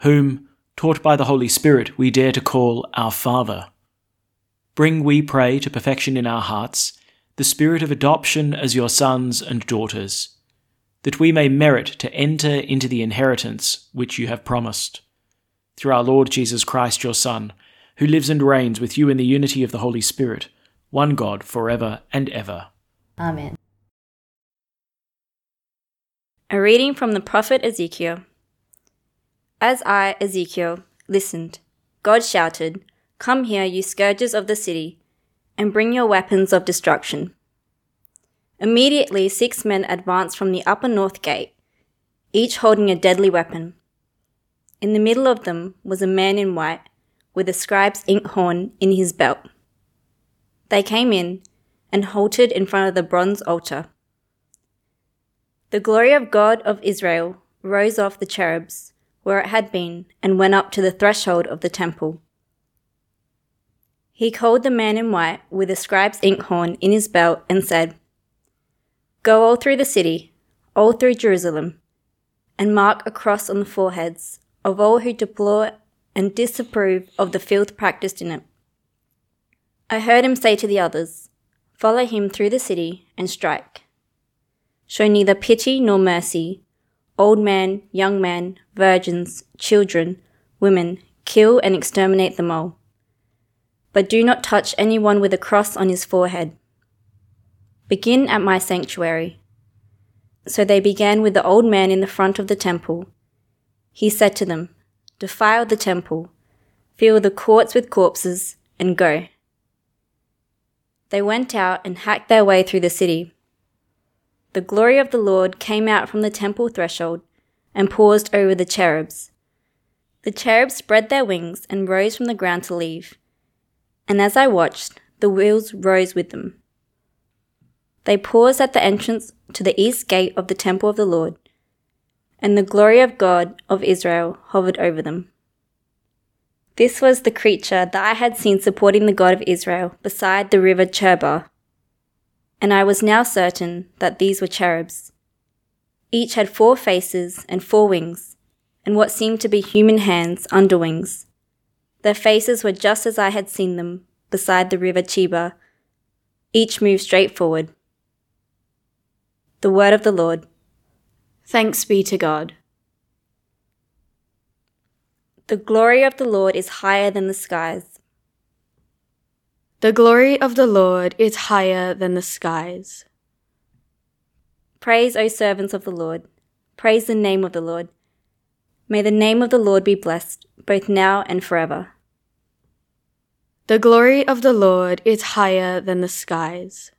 whom, taught by the Holy Spirit, we dare to call our Father, bring, we pray, to perfection in our hearts the spirit of adoption as your sons and daughters, that we may merit to enter into the inheritance which you have promised. Through our Lord Jesus Christ, your Son, who lives and reigns with you in the unity of the Holy Spirit, one God, for ever and ever. Amen. A reading from the prophet Ezekiel. As I, Ezekiel, listened, God shouted, Come here, you scourges of the city, and bring your weapons of destruction. Immediately, six men advanced from the upper north gate, each holding a deadly weapon. In the middle of them was a man in white, with a scribe's inkhorn in his belt. They came in and halted in front of the bronze altar. The glory of God of Israel rose off the cherubs where it had been and went up to the threshold of the temple. He called the man in white with a scribe's inkhorn in his belt and said, Go all through the city, all through Jerusalem, and mark a cross on the foreheads of all who deplore and disapprove of the filth practiced in it. I heard him say to the others, Follow him through the city and strike. Show neither pity nor mercy. Old man, young man, virgins, children, women, kill and exterminate them all. But do not touch anyone with a cross on his forehead. Begin at my sanctuary. So they began with the old man in the front of the temple. He said to them, Defile the temple, fill the courts with corpses, and go. They went out and hacked their way through the city. The glory of the Lord came out from the temple threshold and paused over the cherubs. The cherubs spread their wings and rose from the ground to leave. And as I watched, the wheels rose with them. They paused at the entrance to the east gate of the temple of the Lord, and the glory of God of Israel hovered over them. This was the creature that I had seen supporting the God of Israel beside the river Chebar. And I was now certain that these were cherubs. Each had four faces and four wings, and what seemed to be human hands under wings. Their faces were just as I had seen them beside the river Chebar. Each moved straight forward. The word of the Lord. Thanks be to God. The glory of the Lord is higher than the skies. The glory of the Lord is higher than the skies. Praise, O servants of the Lord. Praise the name of the Lord. May the name of the Lord be blessed, both now and forever. The glory of the Lord is higher than the skies.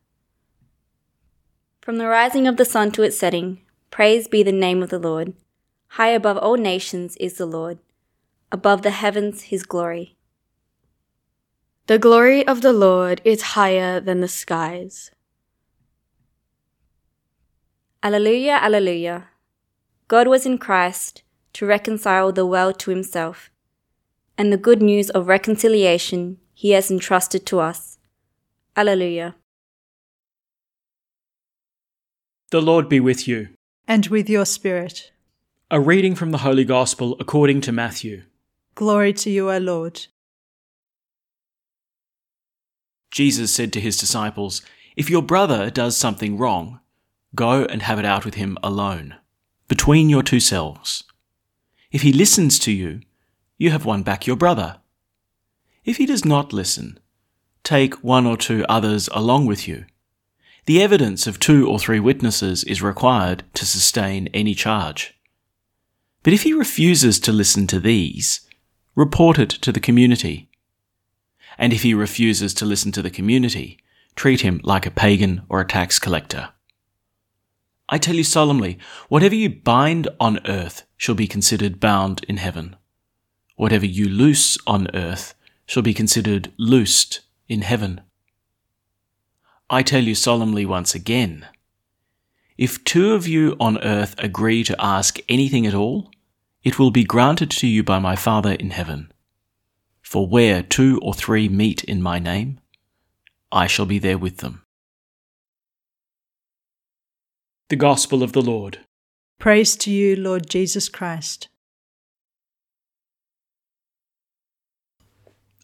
From the rising of the sun to its setting, praise be the name of the Lord. High above all nations is the Lord, above the heavens his glory. The glory of the Lord is higher than the skies. Alleluia, Alleluia. God was in Christ to reconcile the world to himself, and the good news of reconciliation he has entrusted to us. Alleluia. The Lord be with you. And with your spirit. A reading from the Holy Gospel according to Matthew. Glory to you, O Lord. Jesus said to his disciples, If your brother does something wrong, go and have it out with him alone, between your two selves. If he listens to you, you have won back your brother. If he does not listen, take one or two others along with you. The evidence of two or three witnesses is required to sustain any charge. But if he refuses to listen to these, report it to the community. And if he refuses to listen to the community, treat him like a pagan or a tax collector. I tell you solemnly, whatever you bind on earth shall be considered bound in heaven. Whatever you loose on earth shall be considered loosed in heaven. I tell you solemnly once again, if two of you on earth agree to ask anything at all, it will be granted to you by my Father in heaven. For where two or three meet in my name, I shall be there with them. The Gospel of the Lord. Praise to you, Lord Jesus Christ.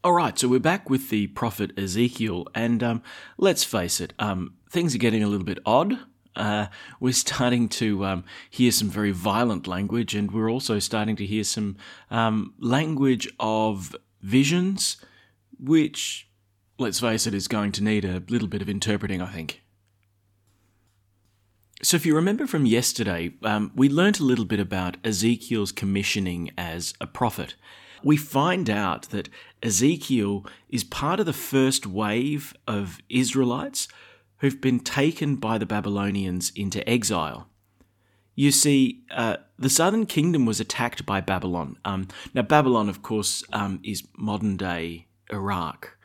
All right, so we're back with the prophet Ezekiel, and um, let's face it, um, things are getting a little bit odd. Uh, we're starting to um, hear some very violent language, and we're also starting to hear some um, language of visions, which, let's face it, is going to need a little bit of interpreting, I think. So, if you remember from yesterday, um, we learnt a little bit about Ezekiel's commissioning as a prophet we find out that Ezekiel is part of the first wave of Israelites who've been taken by the Babylonians into exile. You see, uh, the southern kingdom was attacked by Babylon. Um, now, Babylon, of course, um, is modern day Iraq.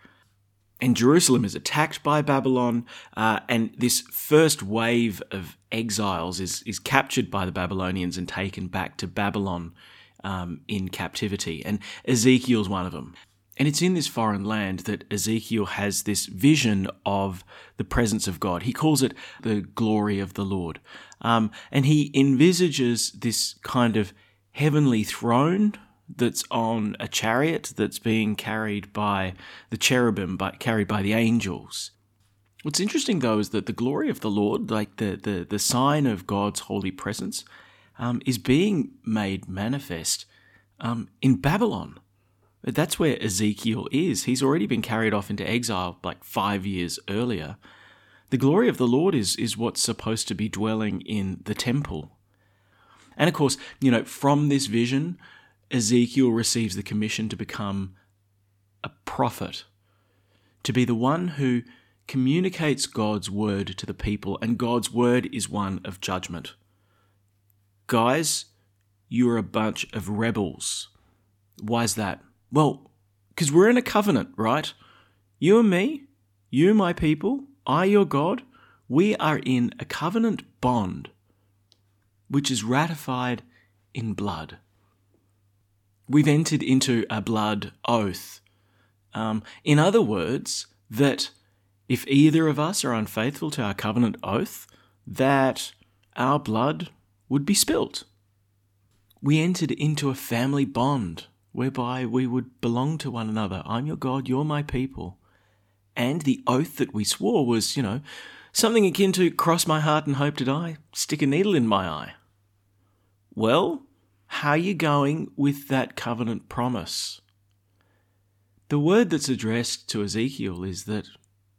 And Jerusalem is attacked by Babylon, uh, and this first wave of exiles is, is captured by the Babylonians and taken back to Babylon um, in captivity. And Ezekiel's one of them. And it's in this foreign land that Ezekiel has this vision of the presence of God. He calls it the glory of the Lord. Um, and he envisages this kind of heavenly throne that's on a chariot that's being carried by the cherubim, carried by the angels. What's interesting though is that the glory of the Lord, like the, the, the sign of God's holy presence, um, is being made manifest um, in Babylon. That's where Ezekiel is. He's already been carried off into exile like five years earlier. The glory of the Lord is, is what's supposed to be dwelling in the temple. And of course, you know, from this vision, Ezekiel receives the commission to become a prophet, to be the one who communicates God's word to the people, and God's word is one of judgment. Guys, you're a bunch of rebels. Why's that? Well, because we're in a covenant, right? You and me, you, my people, I, your God, we are in a covenant bond which is ratified in blood. We've entered into a blood oath. Um, in other words, that if either of us are unfaithful to our covenant oath, that our blood would be spilt. We entered into a family bond whereby we would belong to one another. I'm your God, you're my people. And the oath that we swore was, you know, something akin to cross my heart and hope to die, stick a needle in my eye. Well, how are you going with that covenant promise? The word that's addressed to Ezekiel is that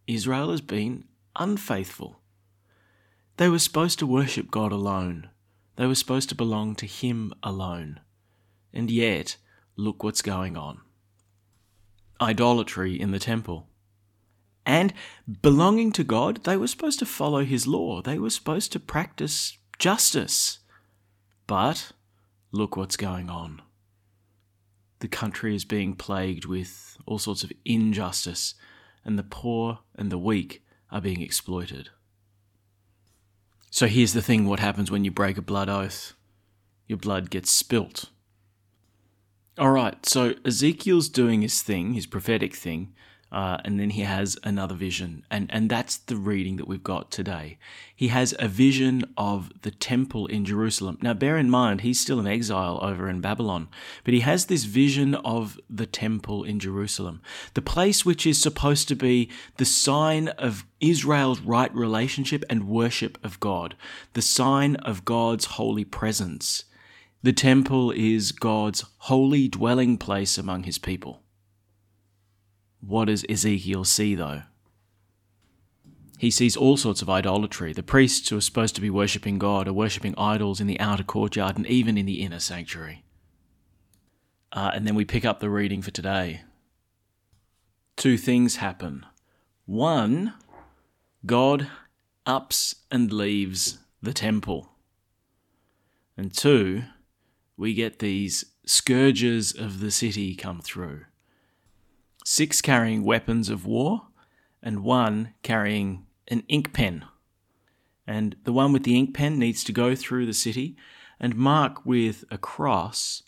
Israel has been unfaithful. They were supposed to worship God alone. They were supposed to belong to Him alone. And yet, look what's going on idolatry in the temple. And belonging to God, they were supposed to follow His law, they were supposed to practice justice. But look what's going on. The country is being plagued with all sorts of injustice, and the poor and the weak are being exploited. So here's the thing what happens when you break a blood oath? Your blood gets spilt. All right, so Ezekiel's doing his thing, his prophetic thing, uh, and then he has another vision, and and that's the reading that we've got today. He has a vision of the temple in Jerusalem. Now, bear in mind he's still in exile over in Babylon, but he has this vision of the temple in Jerusalem, the place which is supposed to be the sign of Israel's right relationship and worship of God, the sign of God's holy presence. The temple is God's holy dwelling place among his people. What does Ezekiel see, though? He sees all sorts of idolatry. The priests who are supposed to be worshipping God are worshipping idols in the outer courtyard and even in the inner sanctuary. Uh, and then we pick up the reading for today. Two things happen. One, God ups and leaves the temple. And two, we get these scourges of the city come through six carrying weapons of war, and one carrying an ink pen. And the one with the ink pen needs to go through the city and mark with a cross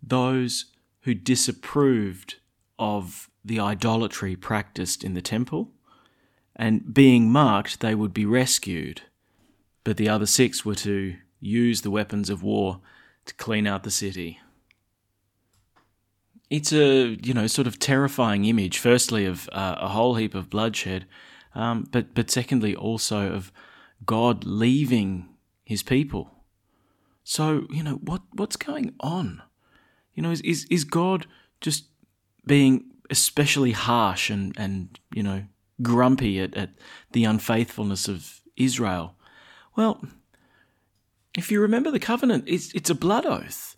those who disapproved of the idolatry practiced in the temple. And being marked, they would be rescued. But the other six were to use the weapons of war to clean out the city it's a you know sort of terrifying image. Firstly, of uh, a whole heap of bloodshed, um, but but secondly also of God leaving His people. So you know what what's going on? You know, is is, is God just being especially harsh and and you know grumpy at, at the unfaithfulness of Israel? Well, if you remember the covenant, it's it's a blood oath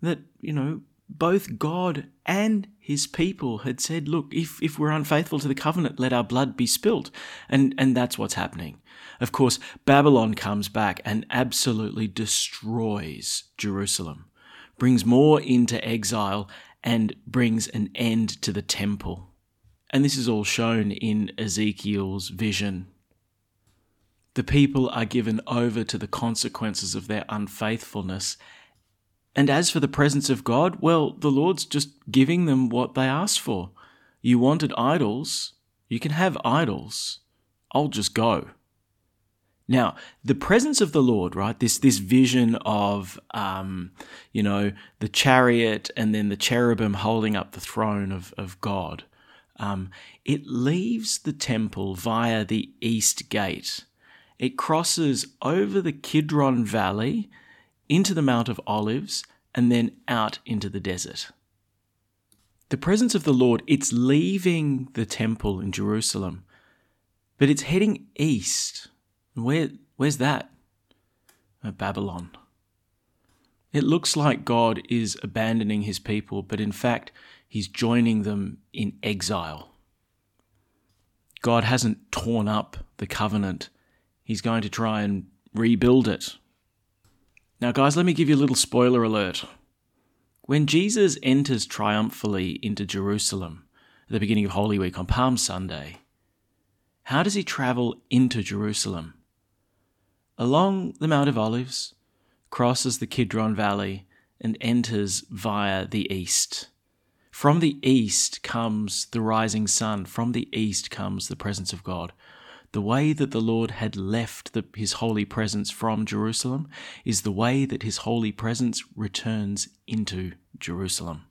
that you know both God and his people had said, look, if, if we're unfaithful to the covenant, let our blood be spilt. And, and that's what's happening. Of course, Babylon comes back and absolutely destroys Jerusalem, brings more into exile, and brings an end to the temple. And this is all shown in Ezekiel's vision. The people are given over to the consequences of their unfaithfulness and as for the presence of God, well, the Lord's just giving them what they asked for. You wanted idols, you can have idols. I'll just go. Now, the presence of the Lord, right? This this vision of, um, you know, the chariot and then the cherubim holding up the throne of of God. Um, it leaves the temple via the east gate. It crosses over the Kidron Valley into the Mount of Olives, and then out into the desert. The presence of the Lord, it's leaving the temple in Jerusalem, but it's heading east. Where, where's that? At Babylon. It looks like God is abandoning his people, but in fact, he's joining them in exile. God hasn't torn up the covenant. He's going to try and rebuild it now, guys, let me give you a little spoiler alert. When Jesus enters triumphally into Jerusalem at the beginning of Holy Week on Palm Sunday, how does he travel into Jerusalem? Along the Mount of Olives, crosses the Kidron Valley, and enters via the east. From the east comes the rising sun, from the east comes the presence of God. The way that the Lord had left the, his holy presence from Jerusalem is the way that his holy presence returns into Jerusalem.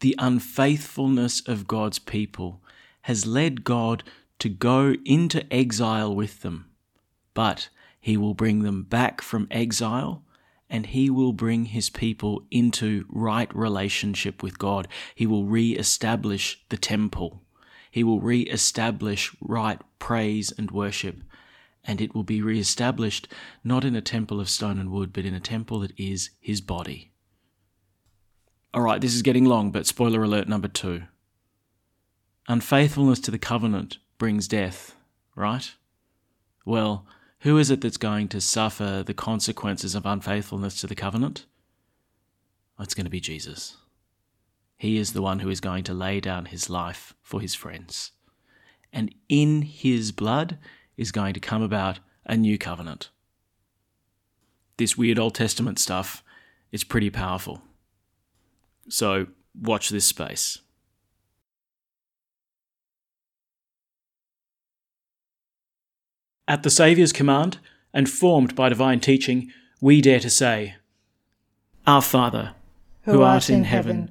The unfaithfulness of God's people has led God to go into exile with them, but he will bring them back from exile and he will bring his people into right relationship with God. He will re establish the temple. He will re establish right praise and worship, and it will be re established not in a temple of stone and wood, but in a temple that is his body. All right, this is getting long, but spoiler alert number two. Unfaithfulness to the covenant brings death, right? Well, who is it that's going to suffer the consequences of unfaithfulness to the covenant? It's going to be Jesus. He is the one who is going to lay down his life for his friends. And in his blood is going to come about a new covenant. This weird Old Testament stuff is pretty powerful. So watch this space. At the Saviour's command, and formed by divine teaching, we dare to say, Our Father, who art in heaven,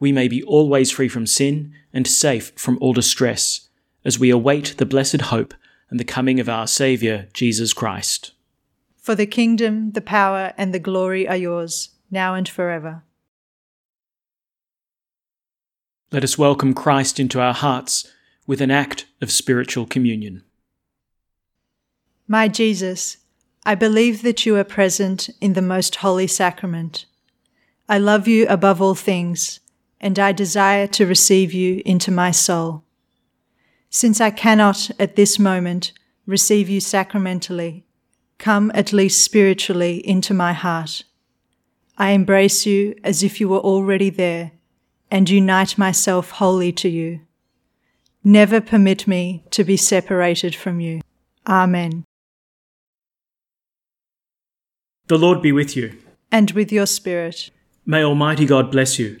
we may be always free from sin and safe from all distress, as we await the blessed hope and the coming of our Saviour, Jesus Christ. For the kingdom, the power, and the glory are yours, now and forever. Let us welcome Christ into our hearts with an act of spiritual communion. My Jesus, I believe that you are present in the most holy sacrament. I love you above all things, and I desire to receive you into my soul. Since I cannot at this moment receive you sacramentally, come at least spiritually into my heart. I embrace you as if you were already there and unite myself wholly to you. Never permit me to be separated from you. Amen. The Lord be with you. And with your spirit. May Almighty God bless you,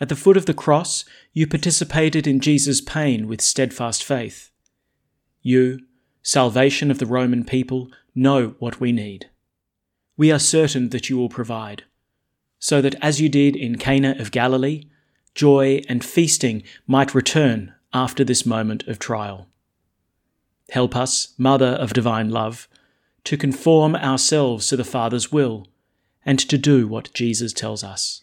At the foot of the cross, you participated in Jesus' pain with steadfast faith. You, salvation of the Roman people, know what we need. We are certain that you will provide, so that as you did in Cana of Galilee, joy and feasting might return after this moment of trial. Help us, Mother of Divine Love, to conform ourselves to the Father's will and to do what Jesus tells us.